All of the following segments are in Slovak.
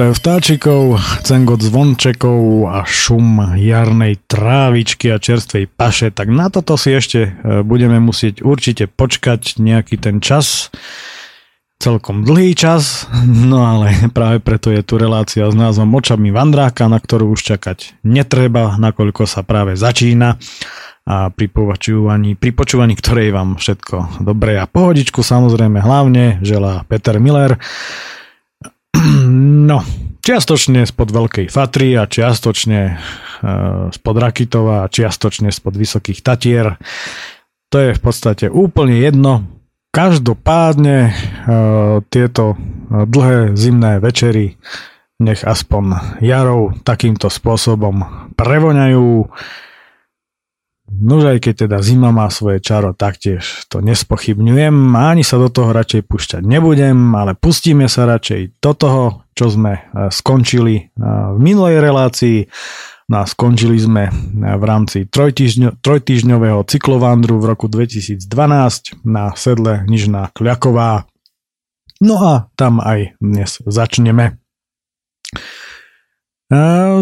spev vtáčikov, cengot zvončekov a šum jarnej trávičky a čerstvej paše, tak na toto si ešte e, budeme musieť určite počkať nejaký ten čas, celkom dlhý čas, no ale práve preto je tu relácia s názvom Očami Vandráka, na ktorú už čakať netreba, nakoľko sa práve začína. A pri počúvaní, pri počúvaní ktorej vám všetko dobré. A pohodičku samozrejme hlavne želá Peter Miller. No, čiastočne spod Veľkej Fatry a čiastočne uh, spod Rakitova a čiastočne spod Vysokých Tatier. To je v podstate úplne jedno. Každopádne uh, tieto dlhé zimné večery nech aspoň jarou takýmto spôsobom prevoňajú Nož aj keď teda zima má svoje čaro, taktiež to nespochybňujem. Ani sa do toho radšej púšťať nebudem, ale pustíme sa radšej do toho, čo sme e, skončili e, v minulej relácii. No a skončili sme e, v rámci trojtýždňo, trojtýždňového cyklovandru v roku 2012 na sedle Nižná Kľaková. No a tam aj dnes začneme.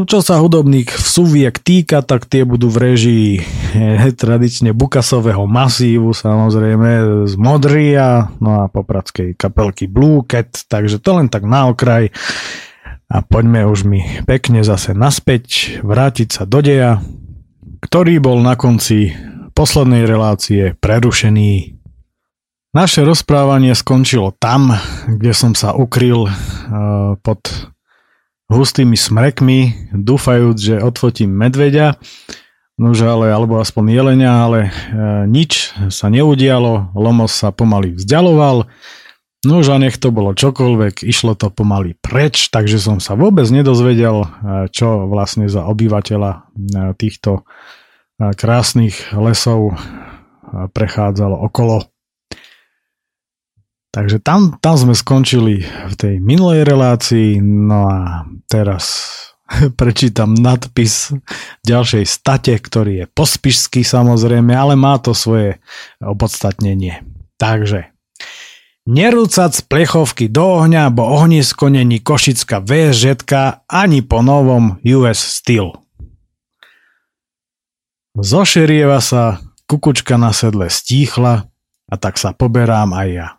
Čo sa hudobných vsuviek týka, tak tie budú v režii eh, tradične Bukasového masívu, samozrejme z Modria, no a popradskej kapelky Blue Cat, takže to len tak na okraj. A poďme už mi pekne zase naspäť, vrátiť sa do deja, ktorý bol na konci poslednej relácie prerušený. Naše rozprávanie skončilo tam, kde som sa ukryl uh, pod hustými smrekmi, dúfajúc, že odfotím medveďa, nože ale, alebo aspoň jelenia, ale e, nič sa neudialo, Lomos sa pomaly vzdialoval, nože a nech to bolo čokoľvek, išlo to pomaly preč, takže som sa vôbec nedozvedel, e, čo vlastne za obyvateľa e, týchto e, krásnych lesov prechádzalo okolo. Takže tam, tam sme skončili v tej minulej relácii, no a teraz prečítam nadpis ďalšej state, ktorý je pospišský samozrejme, ale má to svoje opodstatnenie. Takže, nerúcať z plechovky do ohňa, bo ohnisko není košická VŽ ani po novom US Steel. Zošerieva sa, kukučka na sedle stíchla a tak sa poberám aj ja.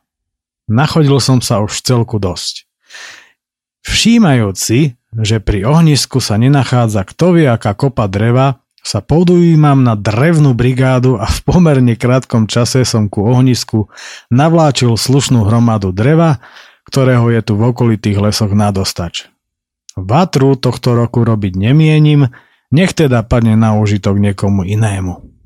Nachodil som sa už celku dosť. Všímajúci, že pri ohnisku sa nenachádza kto vie aká kopa dreva, sa podujímam na drevnú brigádu a v pomerne krátkom čase som ku ohnisku navláčil slušnú hromadu dreva, ktorého je tu v okolitých lesoch nadostač. Vatru tohto roku robiť nemienim, nech teda padne na užitok niekomu inému.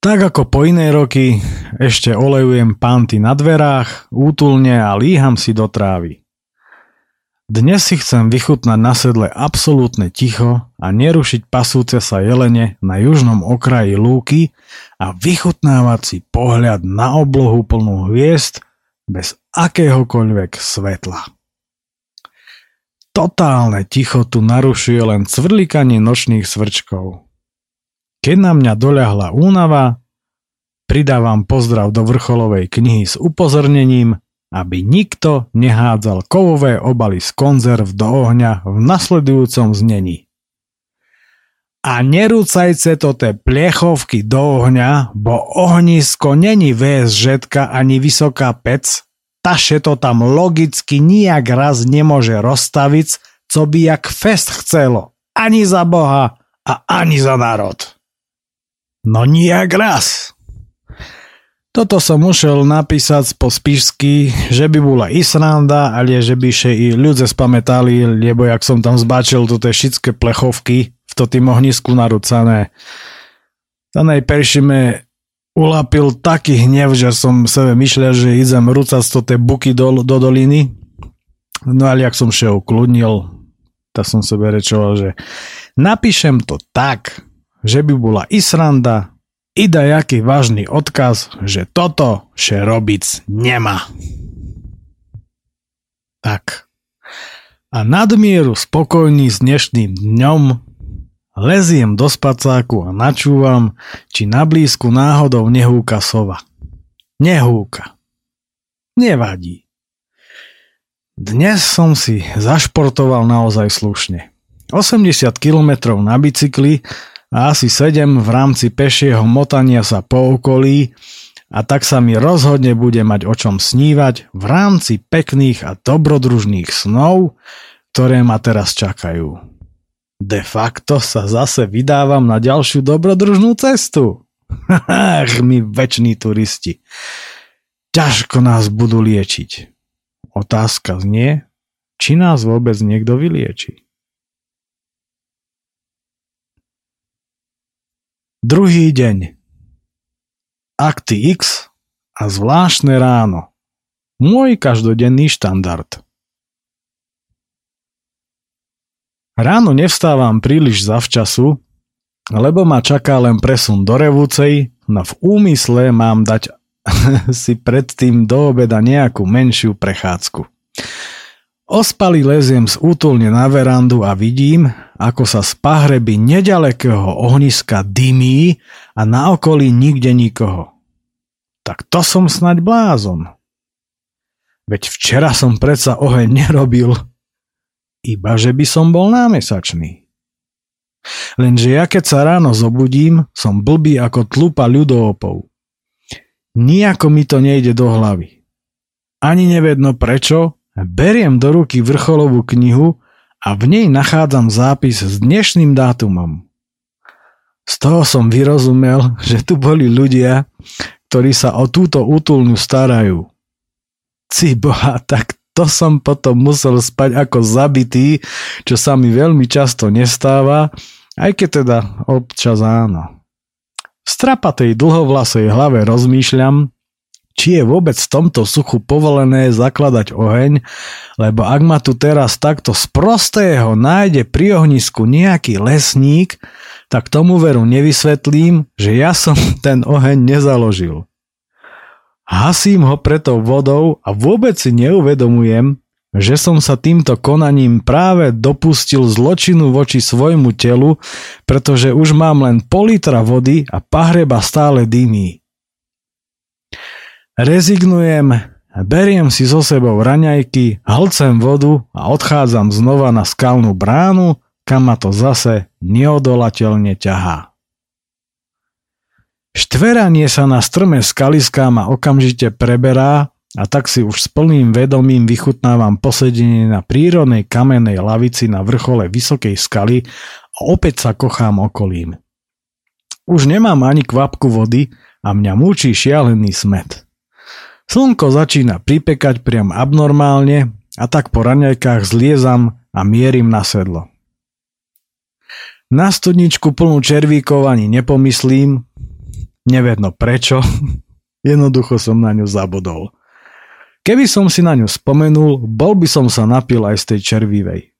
Tak ako po iné roky, ešte olejujem panty na dverách, útulne a líham si do trávy. Dnes si chcem vychutnať na sedle absolútne ticho a nerušiť pasúce sa jelene na južnom okraji lúky a vychutnávať si pohľad na oblohu plnú hviezd bez akéhokoľvek svetla. Totálne ticho tu narušuje len cvrlikanie nočných svrčkov. Keď na mňa doľahla únava, pridávam pozdrav do vrcholovej knihy s upozornením, aby nikto nehádzal kovové obaly z konzerv do ohňa v nasledujúcom znení. A nerúcajce to te plechovky do ohňa, bo ohnisko není VSŽ ani vysoká pec, taše to tam logicky nijak raz nemôže rozstaviť, co by jak fest chcelo. Ani za Boha a ani za národ. No nijak raz. Toto som musel napísať po spíšsky, že by bola i sranda, ale že by še i ľudia spamätali, lebo jak som tam zbačil to tie všetké plechovky v to tým ohnisku narúcané. To najperšie me ulapil taký hnev, že som sebe myšľal, že idem rúcať to tie buky do, do doliny. No ale jak som še ukludnil, tak som sebe rečoval, že napíšem to tak, že by bola i sranda, i dajaký vážny odkaz, že toto še robic nemá. Tak. A nadmieru spokojný s dnešným dňom leziem do spacáku a načúvam, či na blízku náhodou nehúka sova. Nehúka. Nevadí. Dnes som si zašportoval naozaj slušne. 80 km na bicykli a asi 7 v rámci pešieho motania sa po okolí a tak sa mi rozhodne bude mať o čom snívať v rámci pekných a dobrodružných snov, ktoré ma teraz čakajú. De facto sa zase vydávam na ďalšiu dobrodružnú cestu. Ach, my väční turisti. Ťažko nás budú liečiť. Otázka znie, či nás vôbec niekto vylieči. Druhý deň. Akty X a zvláštne ráno. Môj každodenný štandard. Ráno nevstávam príliš zavčasu, lebo ma čaká len presun do Revúcej, no v úmysle mám dať si predtým do obeda nejakú menšiu prechádzku. Ospali leziem z útulne na verandu a vidím, ako sa z pahreby nedalekého ohniska dymí a na okolí nikde nikoho. Tak to som snaď blázon. Veď včera som predsa oheň nerobil, iba že by som bol námesačný. Lenže ja keď sa ráno zobudím, som blbý ako tlupa ľudoopov. Nijako mi to nejde do hlavy. Ani nevedno prečo, beriem do ruky vrcholovú knihu a v nej nachádzam zápis s dnešným dátumom. Z toho som vyrozumel, že tu boli ľudia, ktorí sa o túto útulňu starajú. Ci boha, tak to som potom musel spať ako zabitý, čo sa mi veľmi často nestáva, aj keď teda občas áno. V strapatej dlhovlasej hlave rozmýšľam, či je vôbec v tomto suchu povolené zakladať oheň, lebo ak ma tu teraz takto z prostého nájde pri ohnisku nejaký lesník, tak tomu veru nevysvetlím, že ja som ten oheň nezaložil. Hasím ho preto vodou a vôbec si neuvedomujem, že som sa týmto konaním práve dopustil zločinu voči svojmu telu, pretože už mám len pol litra vody a pahreba stále dymí. Rezignujem, beriem si so sebou raňajky, hlcem vodu a odchádzam znova na skalnú bránu, kam ma to zase neodolateľne ťahá. Štveranie sa na strme skaliská ma okamžite preberá a tak si už s plným vedomím vychutnávam posedenie na prírodnej kamennej lavici na vrchole vysokej skaly a opäť sa kochám okolím. Už nemám ani kvapku vody a mňa múči šialený smet. Slnko začína pripekať priam abnormálne a tak po raňajkách zliezam a mierim na sedlo. Na studničku plnú červíkov ani nepomyslím, nevedno prečo, jednoducho som na ňu zabudol. Keby som si na ňu spomenul, bol by som sa napil aj z tej červivej.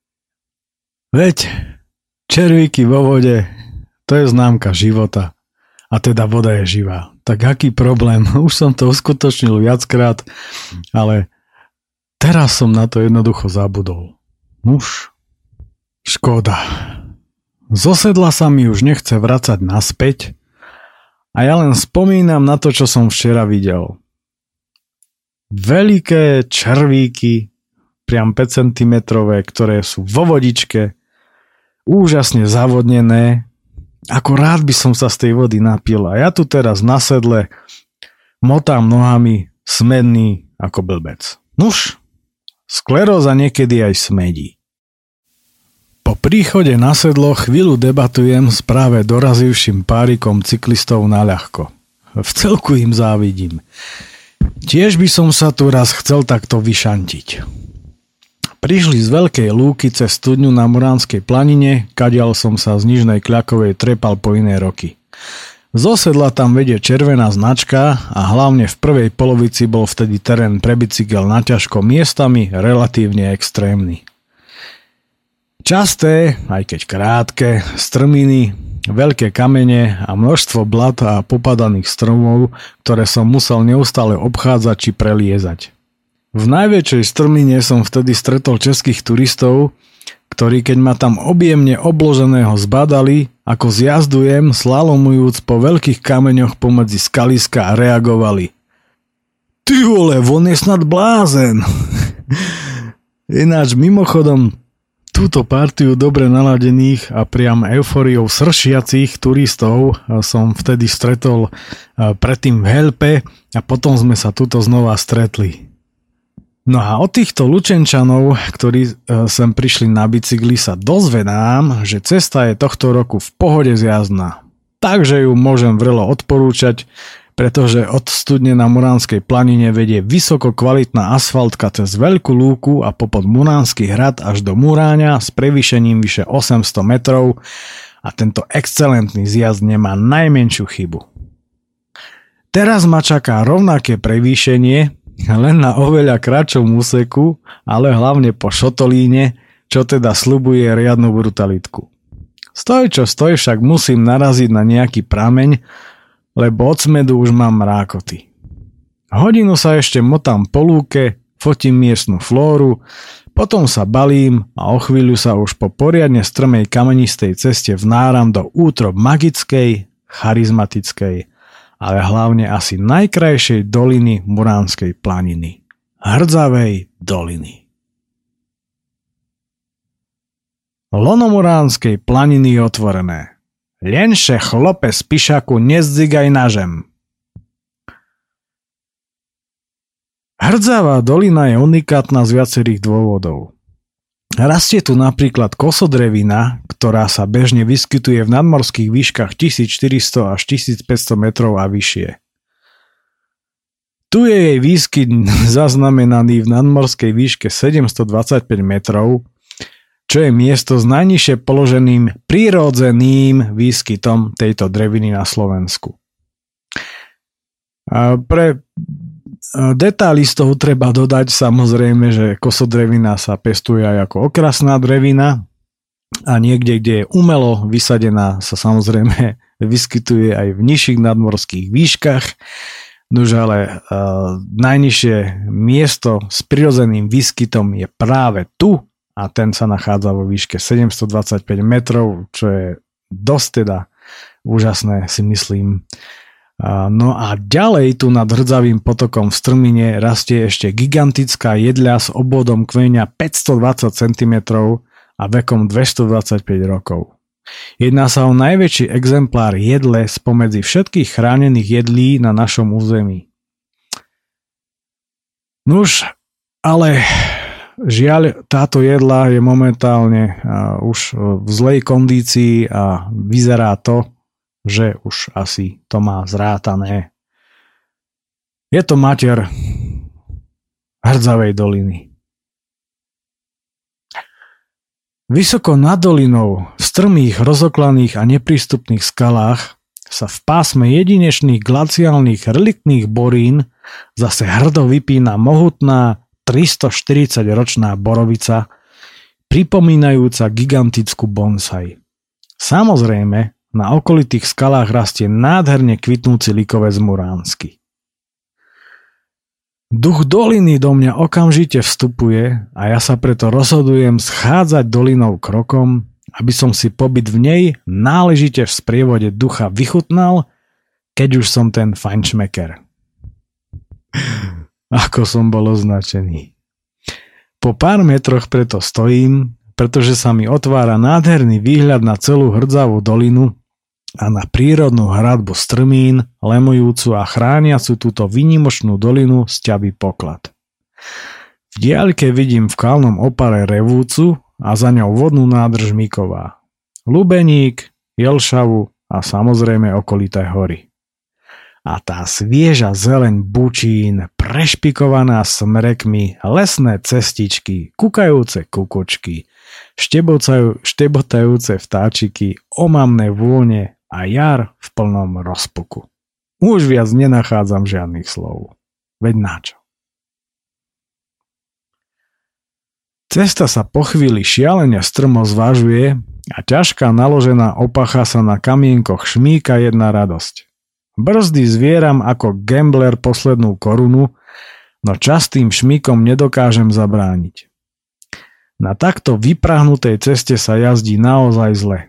Veď, červíky vo vode, to je známka života. A teda voda je živá. Tak aký problém? Už som to uskutočnil viackrát, ale teraz som na to jednoducho zabudol. Nuž, škoda. Zosedla sa mi už nechce vracať naspäť a ja len spomínam na to, čo som včera videl veľké červíky, priam 5 cm, ktoré sú vo vodičke, úžasne zavodnené. Ako rád by som sa z tej vody napil a ja tu teraz na sedle motám nohami smedný ako blbec. Nuž, skleróza niekedy aj smedí. Po príchode na sedlo chvíľu debatujem s práve dorazivším párikom cyklistov na ľahko. V celku im závidím. Tiež by som sa tu raz chcel takto vyšantiť. Prišli z veľkej lúky cez studňu na Muránskej planine, kadial som sa z nižnej kľakovej trepal po iné roky. Z osedla tam vedie červená značka a hlavne v prvej polovici bol vtedy terén pre bicykel na ťažko miestami relatívne extrémny. Časté, aj keď krátke, strminy veľké kamene a množstvo blat a popadaných stromov, ktoré som musel neustále obchádzať či preliezať. V najväčšej strmine som vtedy stretol českých turistov, ktorí keď ma tam objemne obloženého zbadali, ako zjazdujem, slalomujúc po veľkých kameňoch pomedzi skaliska a reagovali. Ty vole, on je snad blázen. Ináč mimochodom, túto partiu dobre naladených a priam euforiou sršiacich turistov som vtedy stretol predtým v Helpe a potom sme sa tuto znova stretli. No a od týchto Lučenčanov, ktorí sem prišli na bicykli, sa dozvedám, že cesta je tohto roku v pohode zjazdná. Takže ju môžem vrelo odporúčať, pretože od studne na Muránskej planine vedie vysoko kvalitná asfaltka cez veľkú lúku a popod Muránsky hrad až do Muráňa s prevýšením vyše 800 metrov a tento excelentný zjazd nemá najmenšiu chybu. Teraz ma čaká rovnaké prevýšenie, len na oveľa kratšom úseku, ale hlavne po šotolíne, čo teda slubuje riadnu brutalitku. Stoj čo stoj, však musím naraziť na nejaký prameň, lebo od smedu už mám rákoty. Hodinu sa ešte motám po lúke, fotím miestnu flóru, potom sa balím a o chvíľu sa už po poriadne strmej kamenistej ceste vnáram do útrob magickej, charizmatickej, ale hlavne asi najkrajšej doliny Muránskej planiny. Hrdzavej doliny. Lono Muránskej planiny je otvorené. Lenše chlope z pišaku nezdygaj na žem. Hrdzavá dolina je unikátna z viacerých dôvodov. Rastie tu napríklad kosodrevina, ktorá sa bežne vyskytuje v nadmorských výškach 1400 až 1500 metrov a vyššie. Tu je jej výskyt zaznamenaný v nadmorskej výške 725 metrov čo je miesto s najnižšie položeným prírodzeným výskytom tejto dreviny na Slovensku. Pre detaily z toho treba dodať samozrejme, že kosodrevina sa pestuje aj ako okrasná drevina a niekde, kde je umelo vysadená, sa samozrejme vyskytuje aj v nižších nadmorských výškach. Nož ale uh, najnižšie miesto s prirodzeným výskytom je práve tu a ten sa nachádza vo výške 725 metrov, čo je dosť teda úžasné si myslím. No a ďalej tu nad hrdzavým potokom v Strmine rastie ešte gigantická jedľa s obvodom kmeňa 520 cm a vekom 225 rokov. Jedná sa o najväčší exemplár jedle spomedzi všetkých chránených jedlí na našom území. Nuž, ale Žiaľ, táto jedla je momentálne už v zlej kondícii a vyzerá to, že už asi to má zrátané. Je to mater hrdzavej doliny. Vysoko nad dolinou, v strmých, rozoklaných a neprístupných skalách sa v pásme jedinečných glaciálnych reliktných borín zase hrdo vypína mohutná 340-ročná borovica, pripomínajúca gigantickú bonsai. Samozrejme, na okolitých skalách rastie nádherne kvitnúci likovec muránsky. Duch doliny do mňa okamžite vstupuje a ja sa preto rozhodujem schádzať dolinou krokom, aby som si pobyt v nej náležite v sprievode ducha vychutnal, keď už som ten fajnšmeker ako som bol označený. Po pár metroch preto stojím, pretože sa mi otvára nádherný výhľad na celú hrdzavú dolinu a na prírodnú hradbu strmín, lemujúcu a chrániacu túto vynimočnú dolinu ťavy poklad. V diaľke vidím v kalnom opare revúcu a za ňou vodnú nádrž Miková. Lubeník, Jelšavu a samozrejme okolité hory a tá svieža zeleň bučín, prešpikovaná smrekmi, lesné cestičky, kukajúce kukočky, štebotajúce vtáčiky, omamné vône a jar v plnom rozpuku. Už viac nenachádzam žiadnych slov. Veď načo? Cesta sa po chvíli šialene strmo zvažuje a ťažká naložená opacha sa na kamienkoch šmíka jedna radosť. Brzdy zvieram ako gambler poslednú korunu, no častým šmikom nedokážem zabrániť. Na takto vyprahnutej ceste sa jazdí naozaj zle.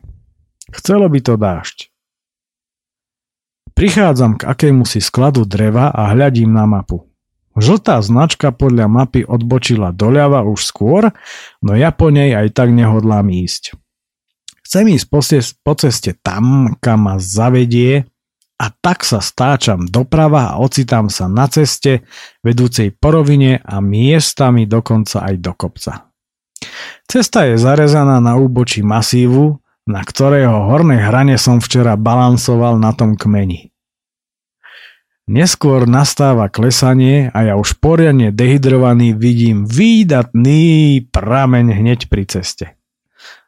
Chcelo by to dážď. Prichádzam k akému si skladu dreva a hľadím na mapu. Žltá značka podľa mapy odbočila doľava už skôr, no ja po nej aj tak nehodlám ísť. Chcem ísť po ceste tam, kam ma zavedie a tak sa stáčam doprava a ocitám sa na ceste vedúcej po rovine a miestami dokonca aj do kopca. Cesta je zarezaná na úbočí masívu, na ktorého hornej hrane som včera balansoval na tom kmeni. Neskôr nastáva klesanie a ja už poriadne dehydrovaný vidím výdatný prameň hneď pri ceste.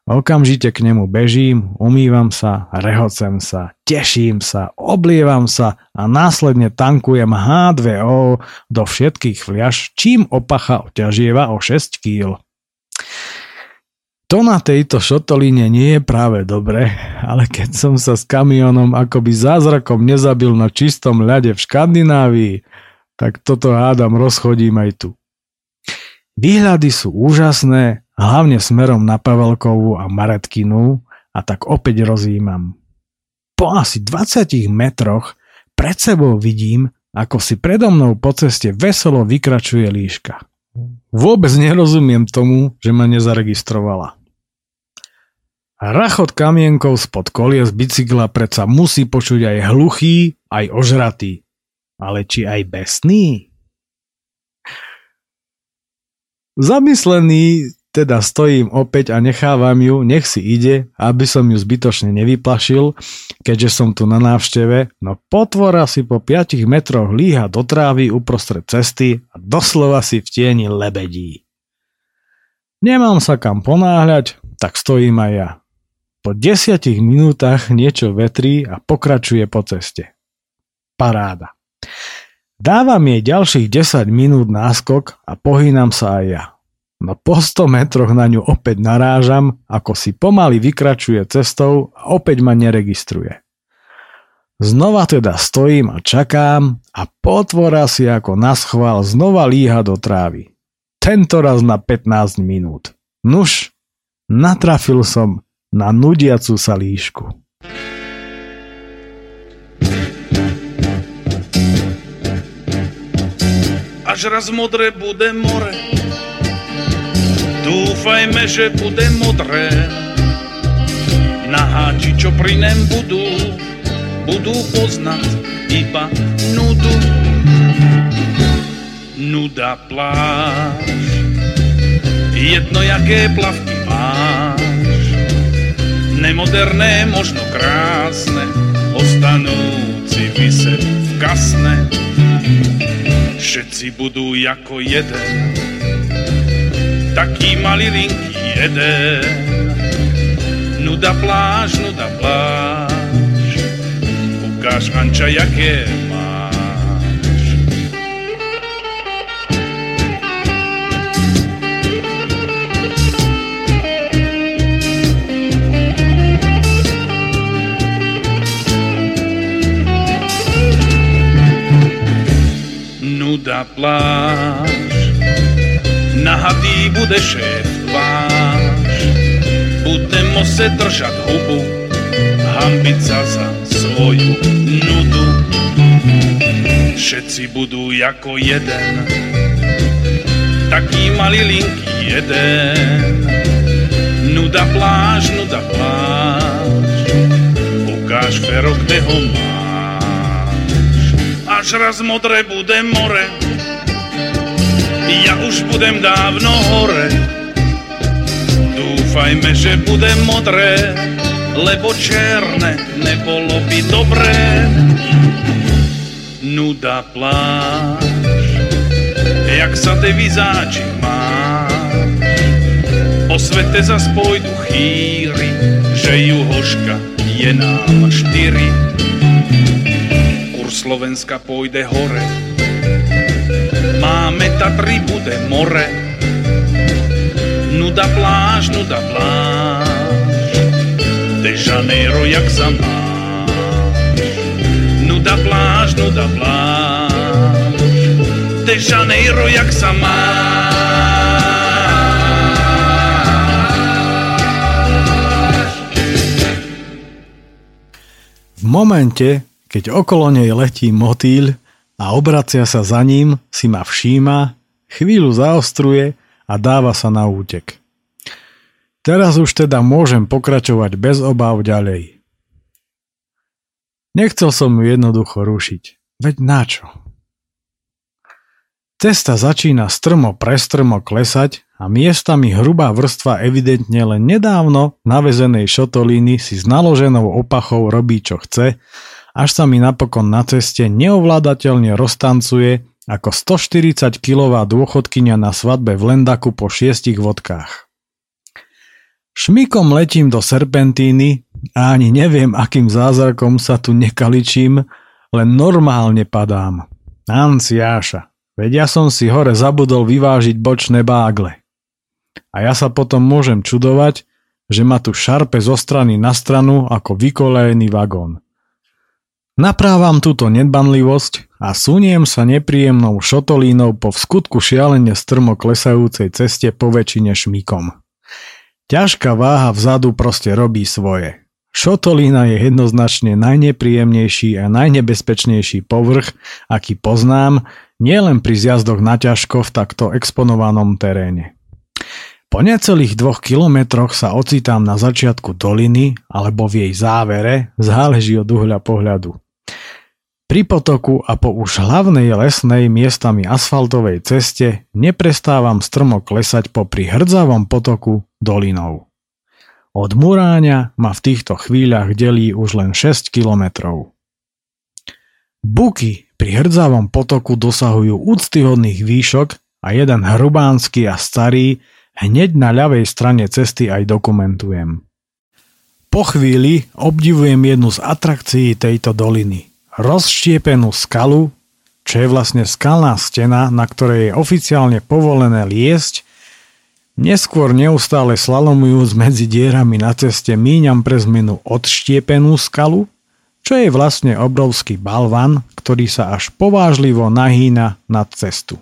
Okamžite k nemu bežím, umývam sa, rehocem sa, teším sa, oblievam sa a následne tankujem H2O do všetkých fliaž, čím opacha oťažieva o 6 kg. To na tejto šotolíne nie je práve dobre, ale keď som sa s kamionom akoby zázrakom nezabil na čistom ľade v Škandinávii, tak toto hádam rozchodím aj tu. Výhľady sú úžasné, hlavne smerom na Pavelkovú a Maretkinu a tak opäť rozjímam. Po asi 20 metroch pred sebou vidím, ako si predo mnou po ceste veselo vykračuje líška. Vôbec nerozumiem tomu, že ma nezaregistrovala. Rachot kamienkov spod z bicykla predsa musí počuť aj hluchý, aj ožratý. Ale či aj besný? Zamyslený teda stojím opäť a nechávam ju, nech si ide, aby som ju zbytočne nevyplašil, keďže som tu na návšteve, no potvora si po 5 metroch líha do trávy uprostred cesty a doslova si v tieni lebedí. Nemám sa kam ponáhľať, tak stojím aj ja. Po desiatich minútach niečo vetrí a pokračuje po ceste. Paráda. Dávam jej ďalších 10 minút náskok a pohýnam sa aj ja. No po 100 metroch na ňu opäť narážam, ako si pomaly vykračuje cestou a opäť ma neregistruje. Znova teda stojím a čakám a potvora si ako na znova líha do trávy. Tento raz na 15 minút. Nuž, natrafil som na nudiacu sa líšku. Až raz modré bude more, dúfajme, že bude modré. Na háči, čo pri nem budú, budú poznať iba nudu. Nuda pláž, jedno jaké plavky nemoderné, možno krásne, ostanúci vyset v kasne. Všetci budú ako jeden, taký malý linky jeden. Nuda pláž, nuda pláž, ukáž Anča, jaké nuda pláž. Nahatý bude šéf váš, budemo se držať hubu, hambiť sa za svoju nudu. Všetci budú ako jeden, taký malý linky jeden. Nuda pláž, nuda pláž, ukáž fero, kde ho má až raz modré bude more, ja už budem dávno hore. Dúfajme, že bude modré, lebo černe nebolo by dobré. Nuda pláž, jak sa te vyzáči má. Po svete zas pôjdu chýry, že juhoška je nám štyri kurz Slovenska pôjde hore. Máme Tatry, bude more. Nuda pláž, nuda pláž. De Janeiro, jak sa máš. Nuda pláž, nuda pláž. De Janeiro, jak sa máš. V momente, keď okolo nej letí motýľ, a obracia sa za ním, si ma všíma, chvíľu zaostruje a dáva sa na útek. Teraz už teda môžem pokračovať bez obáv ďalej. Nechcel som ju jednoducho rušiť. Veď načo? Cesta začína strmo prestrmo klesať a miestami hrubá vrstva evidentne len nedávno navezenej šotolíny si s naloženou opachou robí čo chce, až sa mi napokon na ceste neovládateľne roztancuje ako 140-kilová dôchodkynia na svadbe v Lendaku po šiestich vodkách. Šmikom letím do serpentíny a ani neviem, akým zázrakom sa tu nekaličím, len normálne padám. Anciáša. Veď ja som si hore zabudol vyvážiť bočné bágle. A ja sa potom môžem čudovať, že ma tu šarpe zo strany na stranu ako vykolejený vagón. Naprávam túto nedbanlivosť a suniem sa nepríjemnou šotolínou po vskutku šialene strmo klesajúcej ceste po väčšine šmikom. Ťažká váha vzadu proste robí svoje. Šotolína je jednoznačne najnepríjemnejší a najnebezpečnejší povrch, aký poznám, nielen pri zjazdoch na ťažko v takto exponovanom teréne. Po necelých dvoch kilometroch sa ocitám na začiatku doliny alebo v jej závere, záleží od uhľa pohľadu. Pri potoku a po už hlavnej lesnej miestami asfaltovej ceste neprestávam strmo klesať popri hrdzavom potoku dolinou. Od Muráňa ma v týchto chvíľach delí už len 6 kilometrov. Buky pri hrdzavom potoku dosahujú úctyhodných výšok a jeden hrubánsky a starý hneď na ľavej strane cesty aj dokumentujem. Po chvíli obdivujem jednu z atrakcií tejto doliny. Rozštiepenú skalu, čo je vlastne skalná stena, na ktorej je oficiálne povolené liesť, neskôr neustále slalomujúc medzi dierami na ceste míňam pre zmenu odštiepenú skalu, čo je vlastne obrovský balvan, ktorý sa až povážlivo nahýna nad cestu.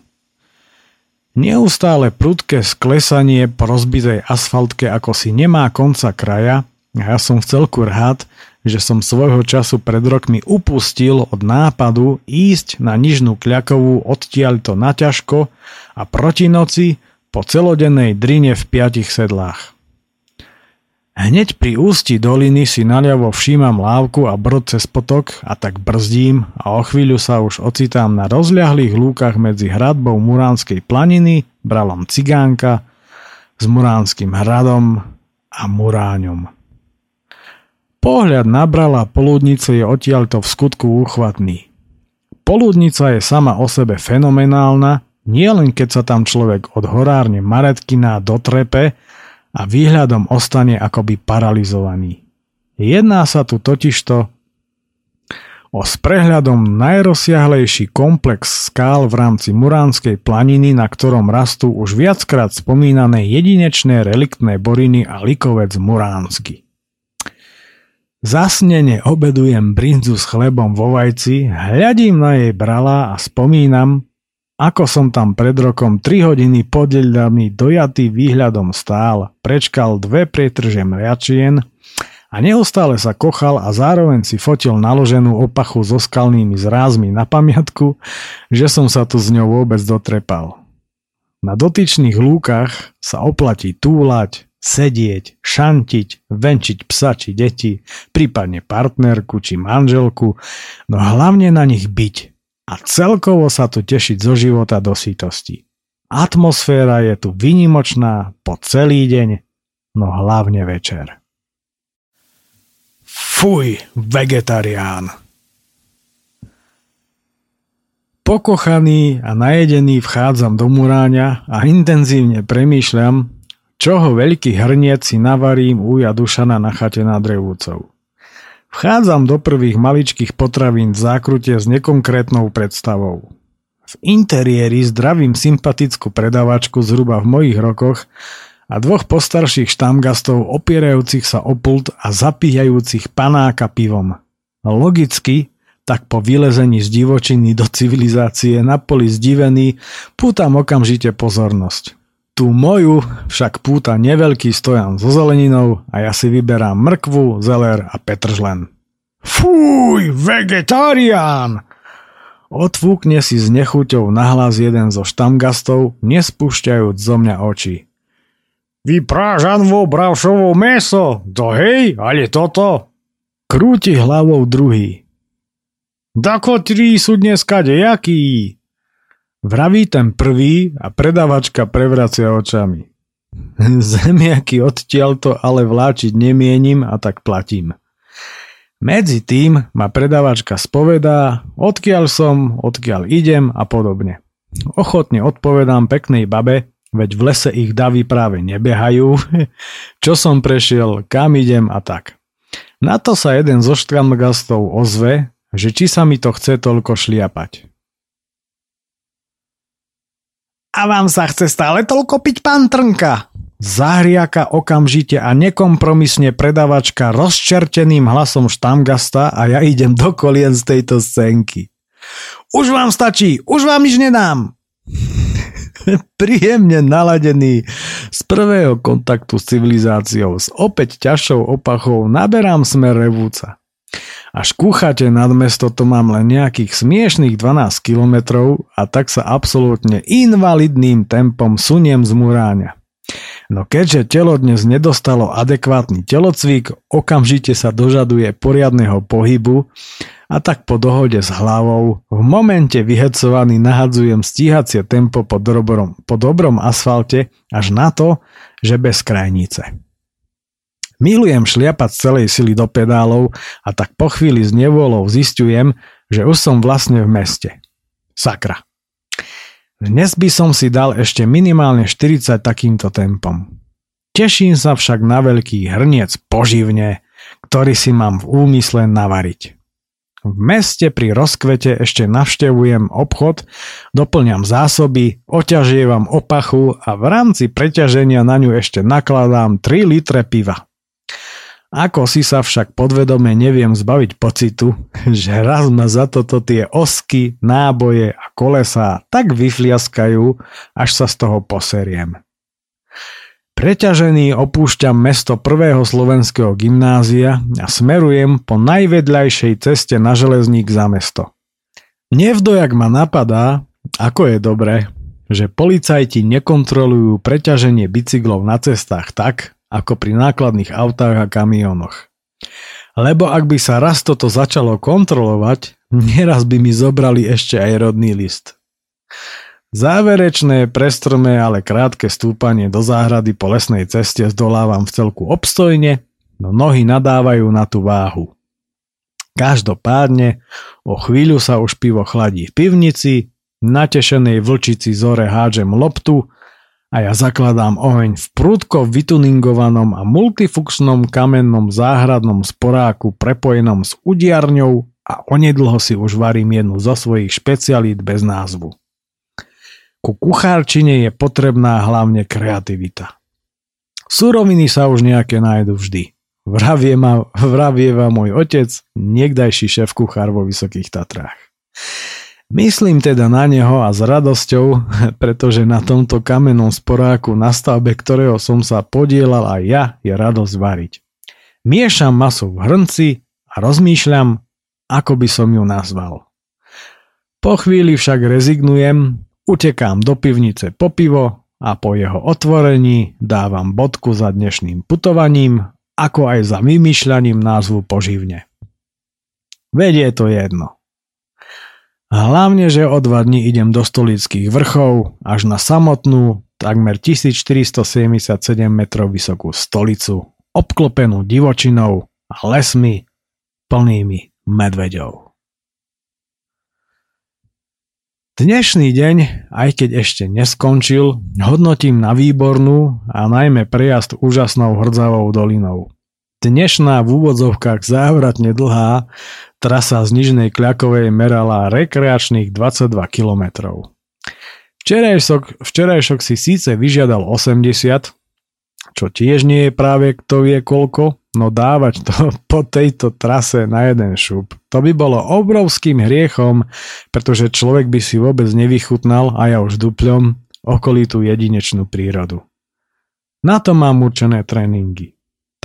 Neustále prudké sklesanie po rozbitej asfaltke ako si nemá konca kraja ja som v celku rád, že som svojho času pred rokmi upustil od nápadu ísť na nižnú kľakovú odtiaľto naťažko a proti noci po celodennej drine v piatich sedlách. Hneď pri ústi doliny si naľavo všímam lávku a brod cez potok a tak brzdím a o chvíľu sa už ocitám na rozľahlých lúkach medzi hradbou Muránskej planiny, bralom Cigánka, s Muránskym hradom a Muráňom. Pohľad na brala poludnice je odtiaľto v skutku úchvatný. Poludnica je sama o sebe fenomenálna, nielen keď sa tam človek od horárne Maretkina dotrepe, a výhľadom ostane akoby paralizovaný. Jedná sa tu totižto o s prehľadom najrozsiahlejší komplex skál v rámci Muránskej planiny, na ktorom rastú už viackrát spomínané jedinečné reliktné boriny a likovec Muránsky. Zasnene obedujem brinzu s chlebom vo vajci, hľadím na jej brala a spomínam, ako som tam pred rokom 3 hodiny podeľami dojatý výhľadom stál, prečkal dve prietrže mriačien a neustále sa kochal a zároveň si fotil naloženú opachu so skalnými zrázmi na pamiatku, že som sa tu s ňou vôbec dotrepal. Na dotyčných lúkach sa oplatí túlať, sedieť, šantiť, venčiť psa či deti, prípadne partnerku či manželku, no hlavne na nich byť, a celkovo sa tu tešiť zo života do sítosti. Atmosféra je tu vynimočná po celý deň, no hlavne večer. Fuj, vegetarián! Pokochaný a najedený vchádzam do muráňa a intenzívne premýšľam, čoho veľký hrniec si navarím u Jadušana na chate nad Revúcov. Vchádzam do prvých maličkých potravín v zákrute s nekonkrétnou predstavou. V interiéri zdravím sympatickú predavačku zhruba v mojich rokoch a dvoch postarších štamgastov opierajúcich sa o pult a zapíjajúcich panáka pivom. Logicky, tak po vylezení z divočiny do civilizácie na poli zdivený, pútam okamžite pozornosť. Tu moju však púta neveľký stojan so zeleninou a ja si vyberám mrkvu, zeler a petržlen. Fúj, vegetarián! Odfúkne si s nechuťou nahlas jeden zo štamgastov, nespúšťajúc zo mňa oči. Vyprážanvo bravšovo meso, to hej, ale toto? Krúti hlavou druhý. Dako tri sú dneska dejaký? Vraví ten prvý a predavačka prevracia očami. Zemiaky odtiaľto ale vláčiť nemienim a tak platím. Medzi tým ma predavačka spovedá, odkiaľ som, odkiaľ idem a podobne. Ochotne odpovedám peknej babe, veď v lese ich davy práve nebehajú, čo som prešiel, kam idem a tak. Na to sa jeden zo štramgastov ozve, že či sa mi to chce toľko šliapať. A vám sa chce stále toľko piť, pán Trnka? Zahriaka okamžite a nekompromisne predavačka rozčerteným hlasom štamgasta a ja idem do kolien z tejto scénky. Už vám stačí, už vám nič nedám. Príjemne naladený z prvého kontaktu s civilizáciou s opäť ťažšou opachou naberám smer revúca. Až kúchate nad mesto to mám len nejakých smiešných 12 kilometrov a tak sa absolútne invalidným tempom suniem z muráňa. No keďže telo dnes nedostalo adekvátny telocvik, okamžite sa dožaduje poriadneho pohybu a tak po dohode s hlavou v momente vyhecovaný nahadzujem stíhacie tempo po dobrom, po dobrom asfalte až na to, že bez krajnice. Milujem šliapať z celej sily do pedálov a tak po chvíli s nevolou zistujem, že už som vlastne v meste. Sakra. Dnes by som si dal ešte minimálne 40 takýmto tempom. Teším sa však na veľký hrniec poživne, ktorý si mám v úmysle navariť. V meste pri rozkvete ešte navštevujem obchod, doplňam zásoby, oťažievam opachu a v rámci preťaženia na ňu ešte nakladám 3 litre piva. Ako si sa však podvedome neviem zbaviť pocitu, že raz ma za toto tie osky, náboje a kolesá tak vyfliaskajú, až sa z toho poseriem. Preťažený opúšťam mesto prvého slovenského gymnázia a smerujem po najvedľajšej ceste na železník za mesto. Nevdojak ma napadá, ako je dobré, že policajti nekontrolujú preťaženie bicyklov na cestách tak, ako pri nákladných autách a kamionoch. Lebo ak by sa raz toto začalo kontrolovať, nieraz by mi zobrali ešte aj rodný list. Záverečné, prestrmé, ale krátke stúpanie do záhrady po lesnej ceste zdolávam v celku obstojne, no nohy nadávajú na tú váhu. Každopádne, o chvíľu sa už pivo chladí v pivnici, natešenej vlčici zore hádžem loptu a ja zakladám oheň v prudko vytuningovanom a multifunkčnom kamennom záhradnom sporáku prepojenom s udiarňou a onedlho si už varím jednu zo svojich špecialít bez názvu. Ku kuchárčine je potrebná hlavne kreativita. Suroviny sa už nejaké nájdu vždy. Vravieva, vravieva môj otec, niekdajší šéf kuchár vo Vysokých Tatrách. Myslím teda na neho a s radosťou, pretože na tomto kamennom sporáku, na stavbe ktorého som sa podielal aj ja, je radosť variť. Miešam masu v hrnci a rozmýšľam, ako by som ju nazval. Po chvíli však rezignujem, utekám do pivnice po pivo a po jeho otvorení dávam bodku za dnešným putovaním, ako aj za vymýšľaním názvu poživne. Veď je to jedno. Hlavne, že o dva dní idem do stolických vrchov až na samotnú, takmer 1477 metrov vysokú stolicu, obklopenú divočinou a lesmi plnými medveďov. Dnešný deň, aj keď ešte neskončil, hodnotím na výbornú a najmä prejazd úžasnou hrdzavou dolinou. Dnešná v úvodzovkách závratne dlhá trasa z Nižnej Kľakovej merala rekreačných 22 km. Včerajšok, včerajšok si síce vyžiadal 80, čo tiež nie je práve kto vie koľko, no dávať to po tejto trase na jeden šup, to by bolo obrovským hriechom, pretože človek by si vôbec nevychutnal a ja už dupľom okolitú jedinečnú prírodu. Na to mám určené tréningy.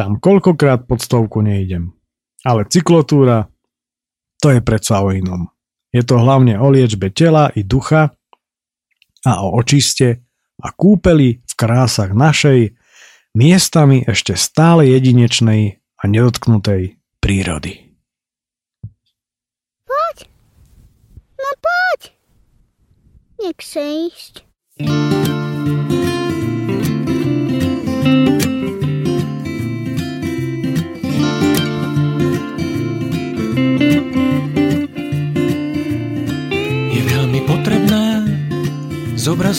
Tam koľkokrát pod stovku nejdem. Ale cyklotúra, to je predsa o inom. Je to hlavne o liečbe tela i ducha a o očiste a kúpeli v krásach našej, miestami ešte stále jedinečnej a nedotknutej prírody. Poď. No poď. Nechce ísť.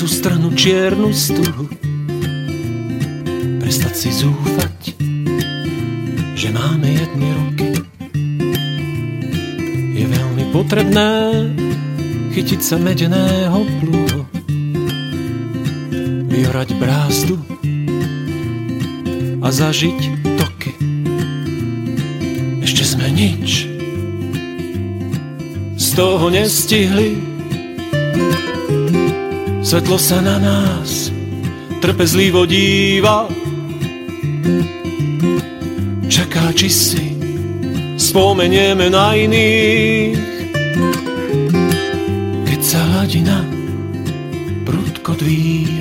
Obrazu stranu čiernu stuhu prestať si zúfať, že máme jedny roky. Je veľmi potrebné chytiť sa medeného plúho, vyhrať brázdu a zažiť toky. Ešte sme nič z toho nestihli. Svetlo sa na nás trpezlivo díva. Čaká, či si spomenieme na iných. Keď sa hladina prudko dvíha.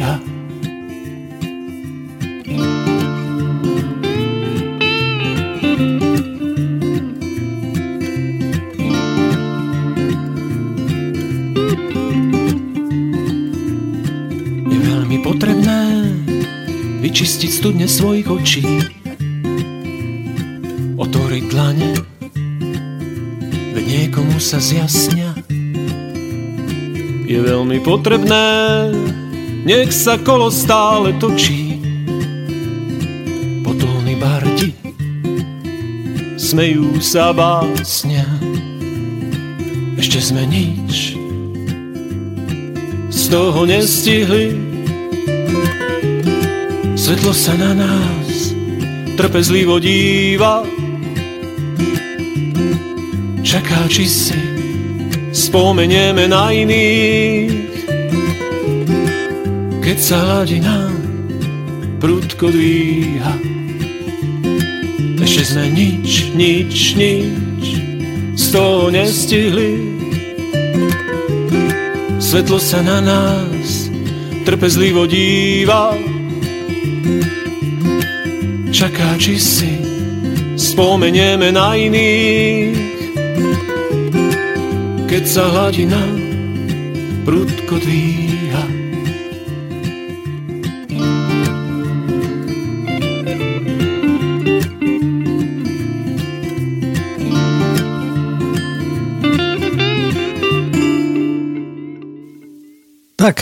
Potrebné, nech sa kolo stále točí. Potulní bardi smejú sa básnia. Ešte sme nič z toho nestihli. Svetlo sa na nás trpezlivo díva. Čaká, či si spomenieme na iných. Keď sa hladina prudko dvíha. Ešte sme nič, nič, nič z toho nestihli. Svetlo sa na nás trpezlivo díva. Čaká, či si spomenieme na iných. Keď sa hladina prudko dvíha.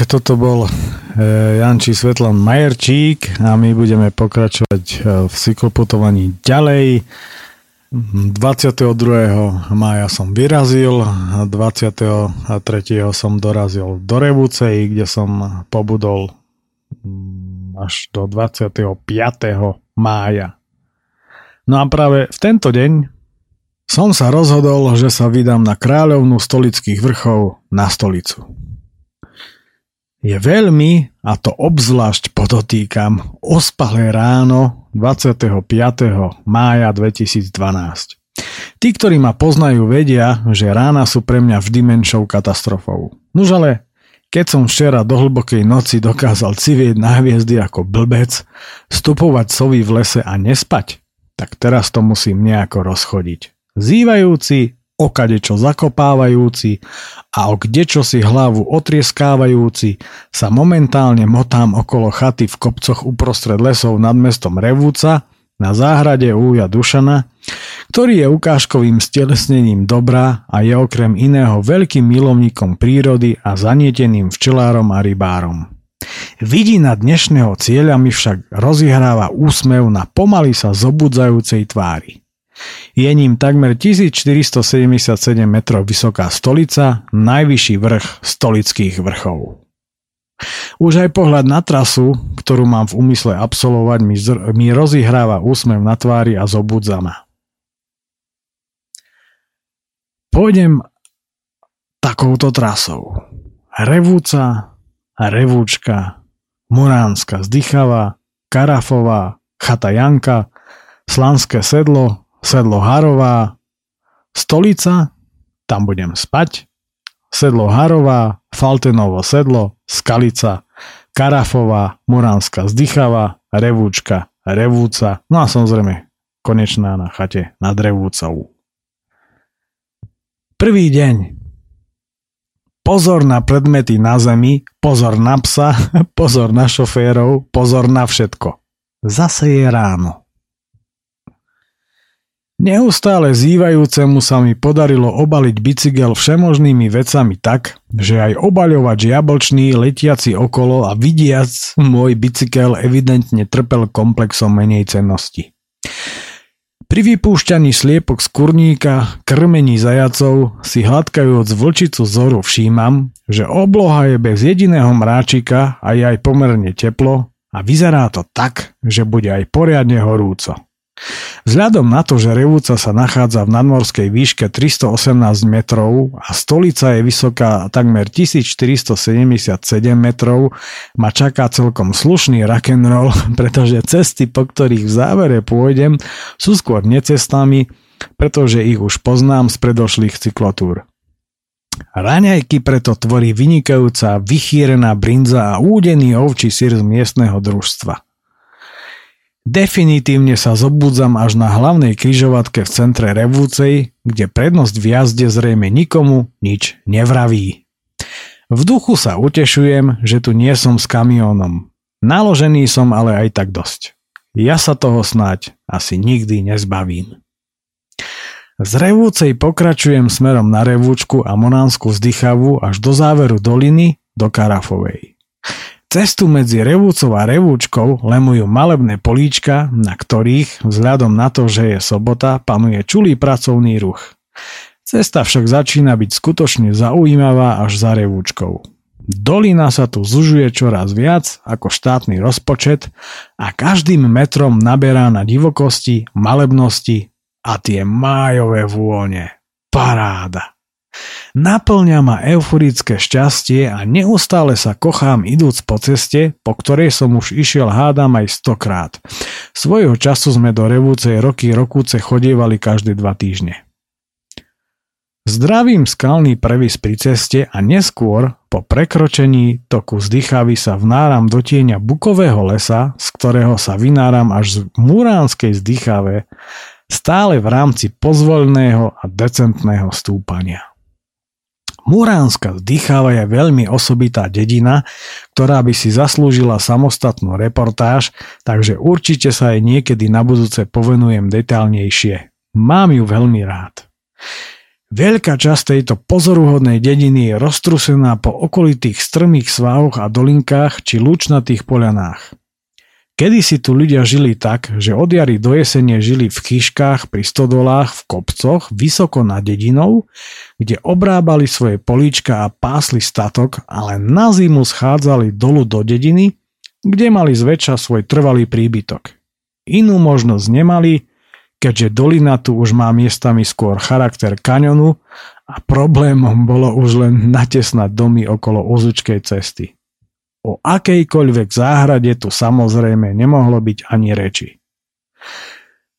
Toto bol e, Janči Svetlan Majerčík a my budeme pokračovať e, v cykloputovaní ďalej. 22. mája som vyrazil, 23. som dorazil do Revúcej, kde som pobudol mm, až do 25. mája. No a práve v tento deň som sa rozhodol, že sa vydám na kráľovnú stolických vrchov na stolicu je veľmi, a to obzvlášť podotýkam, ospalé ráno 25. mája 2012. Tí, ktorí ma poznajú, vedia, že rána sú pre mňa vždy menšou katastrofou. Nuž ale, keď som včera do hlbokej noci dokázal civieť na hviezdy ako blbec, stupovať sovy v lese a nespať, tak teraz to musím nejako rozchodiť. Zývajúci, okadečo zakopávajúci a o kdečo si hlavu otrieskávajúci sa momentálne motám okolo chaty v kopcoch uprostred lesov nad mestom Revúca na záhrade Úja Dušana, ktorý je ukážkovým stelesnením dobra a je okrem iného veľkým milovníkom prírody a zanieteným včelárom a rybárom. Vidina dnešného cieľa mi však rozihráva úsmev na pomaly sa zobudzajúcej tvári. Je ním takmer 1477 metrov vysoká stolica, najvyšší vrch stolických vrchov. Už aj pohľad na trasu, ktorú mám v úmysle absolvovať, mi, zr- mi rozihráva úsmev na tvári a zobudza ma. Pôjdem takouto trasou. Revúca, Revúčka, Muránska Zdychava, Karafová, Chata Janka, Slanské sedlo, sedlo Harová, stolica, tam budem spať Sedlo Harová, Faltenovo sedlo, Skalica, Karafová, Muránska zdychava, Revúčka, Revúca, no a samozrejme konečná na chate nad Revúcou. Prvý deň. Pozor na predmety na zemi, pozor na psa, pozor na šoférov, pozor na všetko. Zase je ráno. Neustále zývajúcemu sa mi podarilo obaliť bicykel všemožnými vecami tak, že aj obaľovač jablčný letiaci okolo a vidiac môj bicykel evidentne trpel komplexom menej cennosti. Pri vypúšťaní sliepok z kurníka, krmení zajacov si hladkajúc vlčicu zoru všímam, že obloha je bez jediného mráčika a je aj pomerne teplo a vyzerá to tak, že bude aj poriadne horúco. Vzhľadom na to, že Revúca sa nachádza v nadmorskej výške 318 metrov a stolica je vysoká takmer 1477 metrov, ma čaká celkom slušný rock'n'roll, pretože cesty, po ktorých v závere pôjdem, sú skôr necestami, pretože ich už poznám z predošlých cyklotúr. Raňajky preto tvorí vynikajúca, vychýrená brinza a údený ovčí sír z miestneho družstva – Definitívne sa zobudzam až na hlavnej kryžovatke v centre Revúcej, kde prednosť v jazde zrejme nikomu nič nevraví. V duchu sa utešujem, že tu nie som s kamiónom. Naložený som ale aj tak dosť. Ja sa toho snáď asi nikdy nezbavím. Z Revúcej pokračujem smerom na Revúčku a Monánsku vzdychavu až do záveru doliny do Karafovej. Cestu medzi Revúcov a Revúčkou lemujú malebné políčka, na ktorých, vzhľadom na to, že je sobota, panuje čulý pracovný ruch. Cesta však začína byť skutočne zaujímavá až za Revúčkou. Dolina sa tu zužuje čoraz viac ako štátny rozpočet a každým metrom naberá na divokosti, malebnosti a tie májové vône. Paráda! Naplňa ma euforické šťastie a neustále sa kochám idúc po ceste, po ktorej som už išiel hádam aj stokrát. Svojho času sme do Revúcej roky rokúce chodievali každé dva týždne. Zdravím skalný previs pri ceste a neskôr, po prekročení toku zdychavy sa vnáram do tieňa bukového lesa, z ktorého sa vynáram až z muránskej zdychave, stále v rámci pozvoľného a decentného stúpania. Muránska vzdycháva je veľmi osobitá dedina, ktorá by si zaslúžila samostatnú reportáž, takže určite sa jej niekedy na budúce povenujem detálnejšie. Mám ju veľmi rád. Veľká časť tejto pozoruhodnej dediny je roztrusená po okolitých strmých svahoch a dolinkách či lučnatých poľanách. Kedy si tu ľudia žili tak, že od jary do jesene žili v chyškách pri stodolách v kopcoch vysoko nad dedinou, kde obrábali svoje políčka a pásli statok, ale na zimu schádzali dolu do dediny, kde mali zväčša svoj trvalý príbytok. Inú možnosť nemali, keďže dolina tu už má miestami skôr charakter kaňonu a problémom bolo už len natesnať domy okolo ozučkej cesty. O akejkoľvek záhrade tu samozrejme nemohlo byť ani reči.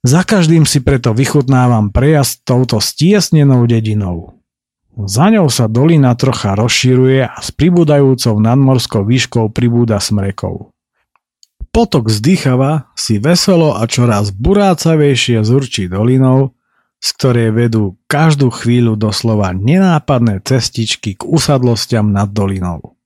Za každým si preto vychutnávam prejazd touto stiesnenou dedinou. Za ňou sa dolina trocha rozširuje a s pribúdajúcou nadmorskou výškou pribúda smrekov. Potok zdychava si veselo a čoraz burácavejšie zurčí dolinou, z ktorej vedú každú chvíľu doslova nenápadné cestičky k usadlostiam nad dolinou.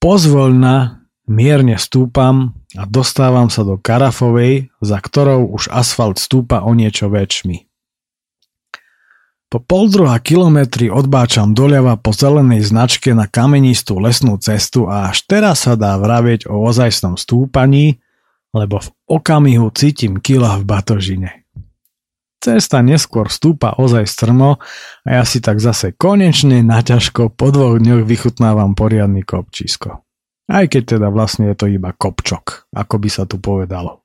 Pozvoľna mierne stúpam a dostávam sa do Karafovej, za ktorou už asfalt stúpa o niečo väčšmi. Po pol druhá kilometri odbáčam doľava po zelenej značke na kamenistú lesnú cestu a až teraz sa dá vravieť o ozajstnom stúpaní, lebo v okamihu cítim kila v batožine. Cesta neskôr stúpa ozaj strmo a ja si tak zase konečne naťažko po dvoch dňoch vychutnávam poriadny kopčisko. Aj keď teda vlastne je to iba kopčok, ako by sa tu povedalo.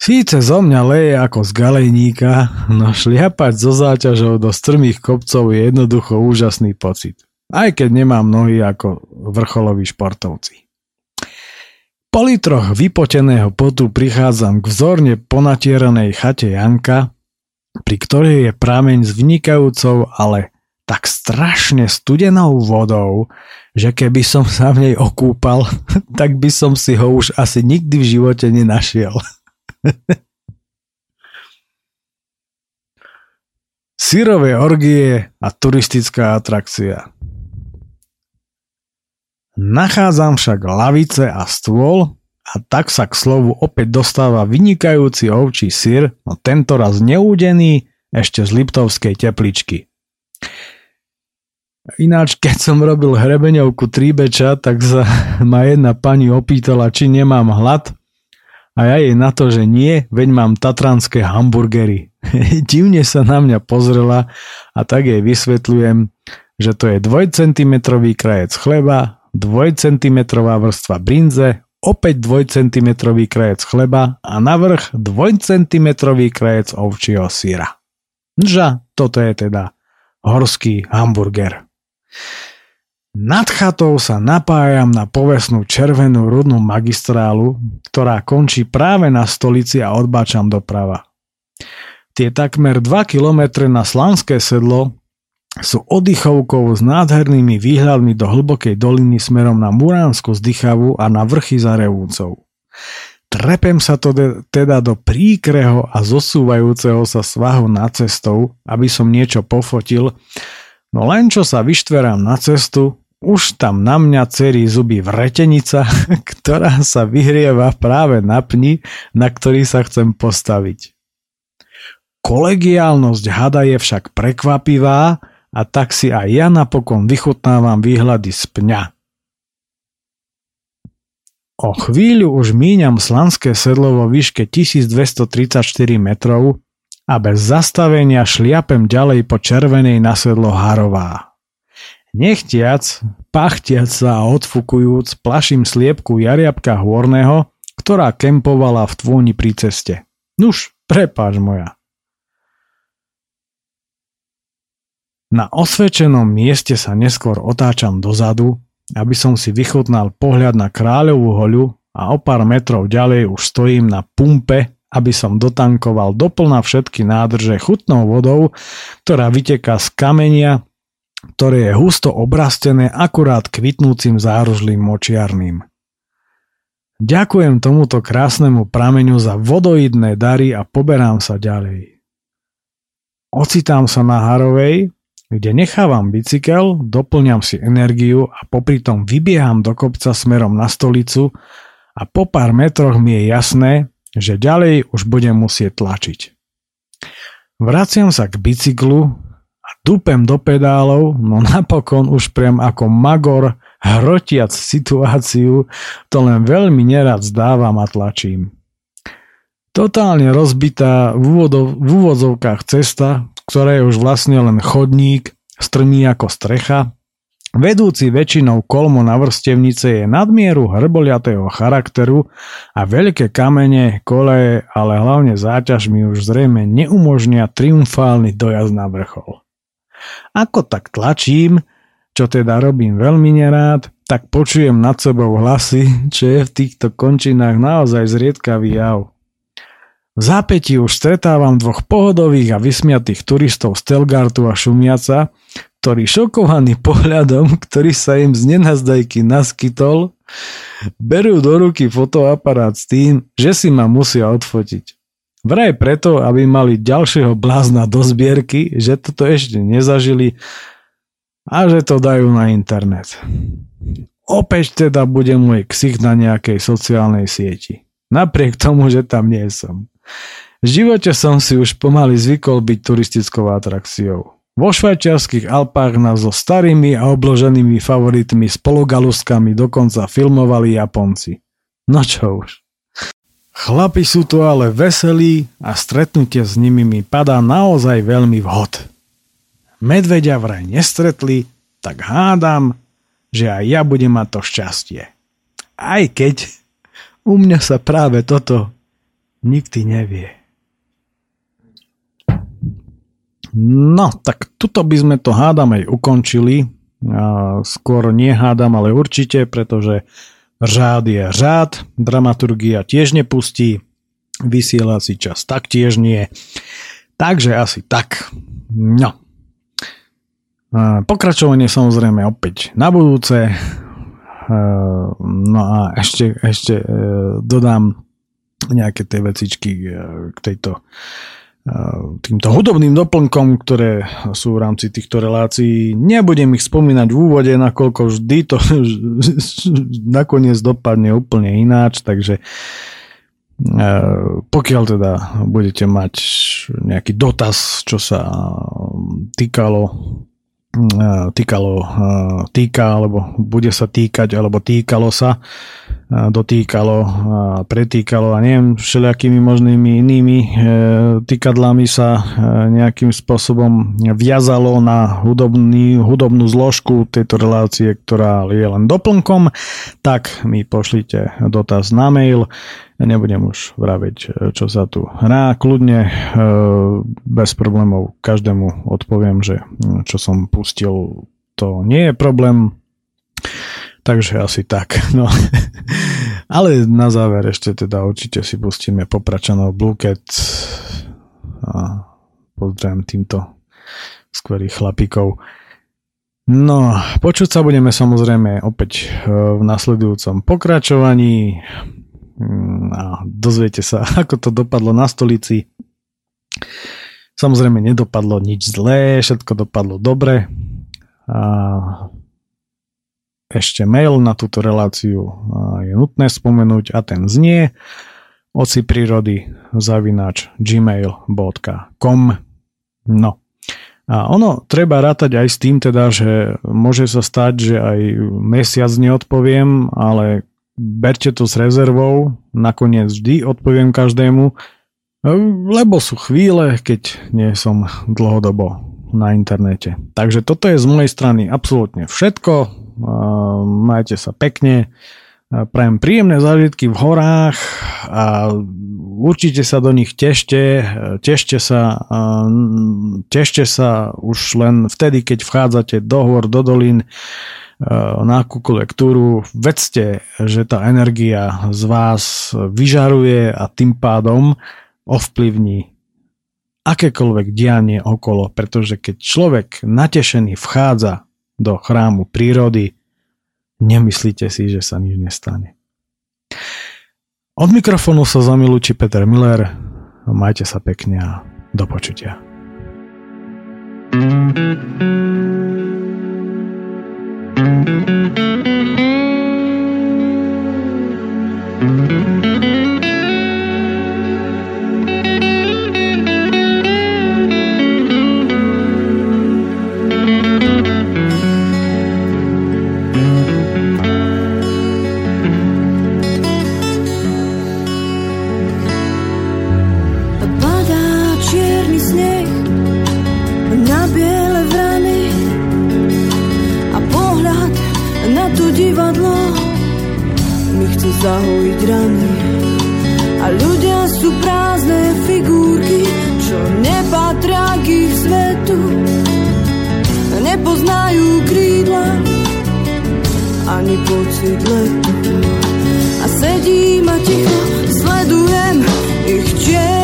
Síce zo mňa leje ako z galejníka, no šliapať zo záťažou do strmých kopcov je jednoducho úžasný pocit. Aj keď nemám nohy ako vrcholoví športovci. Po litroch vypoteného potu prichádzam k vzorne ponatieranej chate Janka pri ktorej je prameň s vynikajúcou, ale tak strašne studenou vodou, že keby som sa v nej okúpal, tak by som si ho už asi nikdy v živote nenašiel. Syrové orgie a turistická atrakcia. Nachádzam však lavice a stôl a tak sa k slovu opäť dostáva vynikajúci ovčí syr, no tento raz neúdený, ešte z Liptovskej tepličky. Ináč, keď som robil hrebeňovku tríbeča, tak sa ma jedna pani opýtala, či nemám hlad a ja jej na to, že nie, veď mám tatranské hamburgery. Divne sa na mňa pozrela a tak jej vysvetľujem, že to je 2 cm krajec chleba, 2 cm vrstva brinze, opäť 2 cm krajec chleba a navrh 2 cm krajec ovčieho syra. Ža, toto je teda horský hamburger. Nad chatou sa napájam na povesnú červenú rudnú magistrálu, ktorá končí práve na stolici a odbáčam doprava. Tie takmer 2 km na Slanské sedlo sú oddychovkou s nádhernými výhľadmi do hlbokej doliny smerom na Muránsku zdychavu a na vrchy za Revúcov. Trepem sa to teda do príkreho a zosúvajúceho sa svahu na cestou, aby som niečo pofotil, no len čo sa vyštverám na cestu, už tam na mňa cerí zuby vretenica, ktorá sa vyhrieva práve na pni, na ktorý sa chcem postaviť. Kolegiálnosť hada je však prekvapivá a tak si aj ja napokon vychutnávam výhľady z pňa. O chvíľu už míňam slanské sedlo vo výške 1234 metrov a bez zastavenia šliapem ďalej po červenej na sedlo Harová. Nechtiac, pachtiac sa a odfukujúc, plaším sliepku jariabka hôrneho, ktorá kempovala v tvúni pri ceste. Nuž, prepáč moja. Na osvedčenom mieste sa neskôr otáčam dozadu, aby som si vychutnal pohľad na kráľovú hoľu a o pár metrov ďalej už stojím na pumpe, aby som dotankoval doplna všetky nádrže chutnou vodou, ktorá vyteká z kamenia, ktoré je husto obrastené akurát kvitnúcim záružlým močiarným. Ďakujem tomuto krásnemu prameňu za vodoidné dary a poberám sa ďalej. Ocitám sa na Harovej, kde nechávam bicykel, doplňam si energiu a popri tom vybieham do kopca smerom na stolicu a po pár metroch mi je jasné, že ďalej už budem musieť tlačiť. Vraciam sa k bicyklu a dupem do pedálov, no napokon už priam ako magor hrotiac situáciu, to len veľmi nerad zdávam a tlačím. Totálne rozbitá v, úvodov, v úvodzovkách cesta, ktoré je už vlastne len chodník, strmý ako strecha. Vedúci väčšinou kolmo na vrstevnice je nadmieru hrboliatého charakteru a veľké kamene, koleje, ale hlavne záťaž mi už zrejme neumožnia triumfálny dojazd na vrchol. Ako tak tlačím, čo teda robím veľmi nerád, tak počujem nad sebou hlasy, čo je v týchto končinách naozaj zriedkavý jav. V zápäti už stretávam dvoch pohodových a vysmiatých turistov z Telgartu a Šumiaca, ktorí šokovaní pohľadom, ktorý sa im z nenazdajky naskytol, berú do ruky fotoaparát s tým, že si ma musia odfotiť. Vraj preto, aby mali ďalšieho blázna do zbierky, že toto ešte nezažili a že to dajú na internet. Opäť teda bude môj ksich na nejakej sociálnej sieti. Napriek tomu, že tam nie som. V živote som si už pomaly zvykol byť turistickou atrakciou. Vo švajčiarských Alpách nás so starými a obloženými favoritmi spolugaluskami dokonca filmovali Japonci. No čo už. Chlapi sú tu ale veselí a stretnutie s nimi mi padá naozaj veľmi vhod. Medveďa vraj nestretli, tak hádam, že aj ja budem mať to šťastie. Aj keď u mňa sa práve toto nikdy nevie. No, tak tuto by sme to hádam aj ukončili. Skôr nie hádam, ale určite, pretože řád je řád, dramaturgia tiež nepustí, vysielací čas taktiež nie. Takže asi tak. No. Pokračovanie samozrejme opäť na budúce. No a ešte, ešte e, dodám nejaké tie vecičky e, k tejto e, týmto hudobným doplnkom, ktoré sú v rámci týchto relácií. Nebudem ich spomínať v úvode, nakoľko vždy to nakoniec dopadne úplne ináč, takže pokiaľ teda budete mať nejaký dotaz, čo sa týkalo týkalo, týka, alebo bude sa týkať, alebo týkalo sa, dotýkalo, pretýkalo a neviem, všelijakými možnými inými e, týkadlami sa e, nejakým spôsobom viazalo na hudobný, hudobnú zložku tejto relácie, ktorá je len doplnkom, tak mi pošlite dotaz na mail nebudem už vraviť, e, čo sa tu hrá. Kľudne, e, bez problémov každému odpoviem, že čo som pustil, to nie je problém. Takže asi tak. No. Ale na záver ešte teda určite si pustíme popračanov Blue a pozdravím týmto skvelých chlapíkov. No, počuť sa budeme samozrejme opäť e, v nasledujúcom pokračovaní. Mm, a dozviete sa, ako to dopadlo na stolici. Samozrejme nedopadlo nič zlé, všetko dopadlo dobre. A ešte mail na túto reláciu je nutné spomenúť a ten znie oci prírody zavinač gmail.com No. A ono treba rátať aj s tým teda, že môže sa stať, že aj mesiac neodpoviem, ale berte to s rezervou, nakoniec vždy odpoviem každému, lebo sú chvíle, keď nie som dlhodobo na internete. Takže toto je z mojej strany absolútne všetko. Majte sa pekne. Prajem príjemné zážitky v horách a určite sa do nich tešte, tešte sa, tešte sa už len vtedy, keď vchádzate do hor, do dolín, na akúkoľvek túru, vedzte, že tá energia z vás vyžaruje a tým pádom ovplyvní akékoľvek dianie okolo, pretože keď človek natešený vchádza do chrámu prírody, nemyslíte si, že sa nič nestane. Od mikrofónu sa zamilúči Peter Miller. Majte sa pekne a do počutia. thank you thank you zahojiť rany. A ľudia sú prázdne figurky, čo nepatria k ich svetu. Nepoznajú krídla, ani pocit letu. A sedím a ticho sledujem ich čierno-biele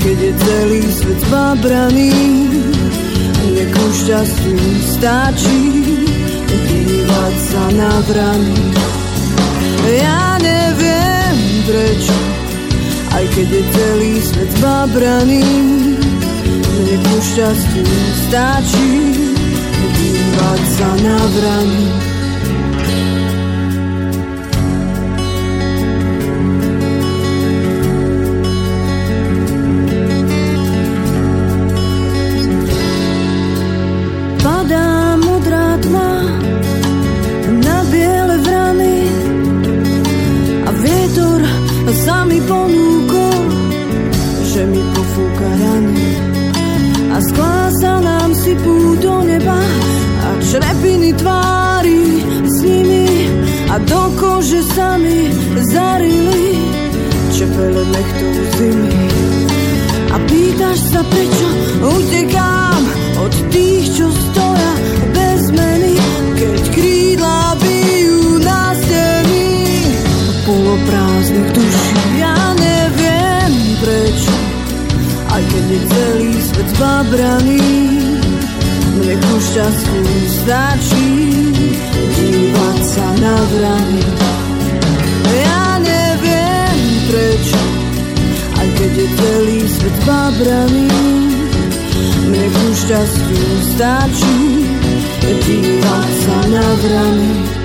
keď je celý svet zbabraný. Nech už šťastiu stačí dívať sa na vrany. Ja neviem prečo, aj keď je celý svet zbabraný. Nech už šťastiu stačí dívať sa na vrany. naše pele zimy. A pýtaš sa, prečo utekám od tých, čo stoja bez meny, keď krídla bijú na steny. Poloprázdnych duší ja neviem prečo, aj keď je celý svet zabraný, mne ku šťastku stačí dívať sa na vrany. bude celý svet zabraný. Mne ku šťastiu stačí dívať sa na vrany.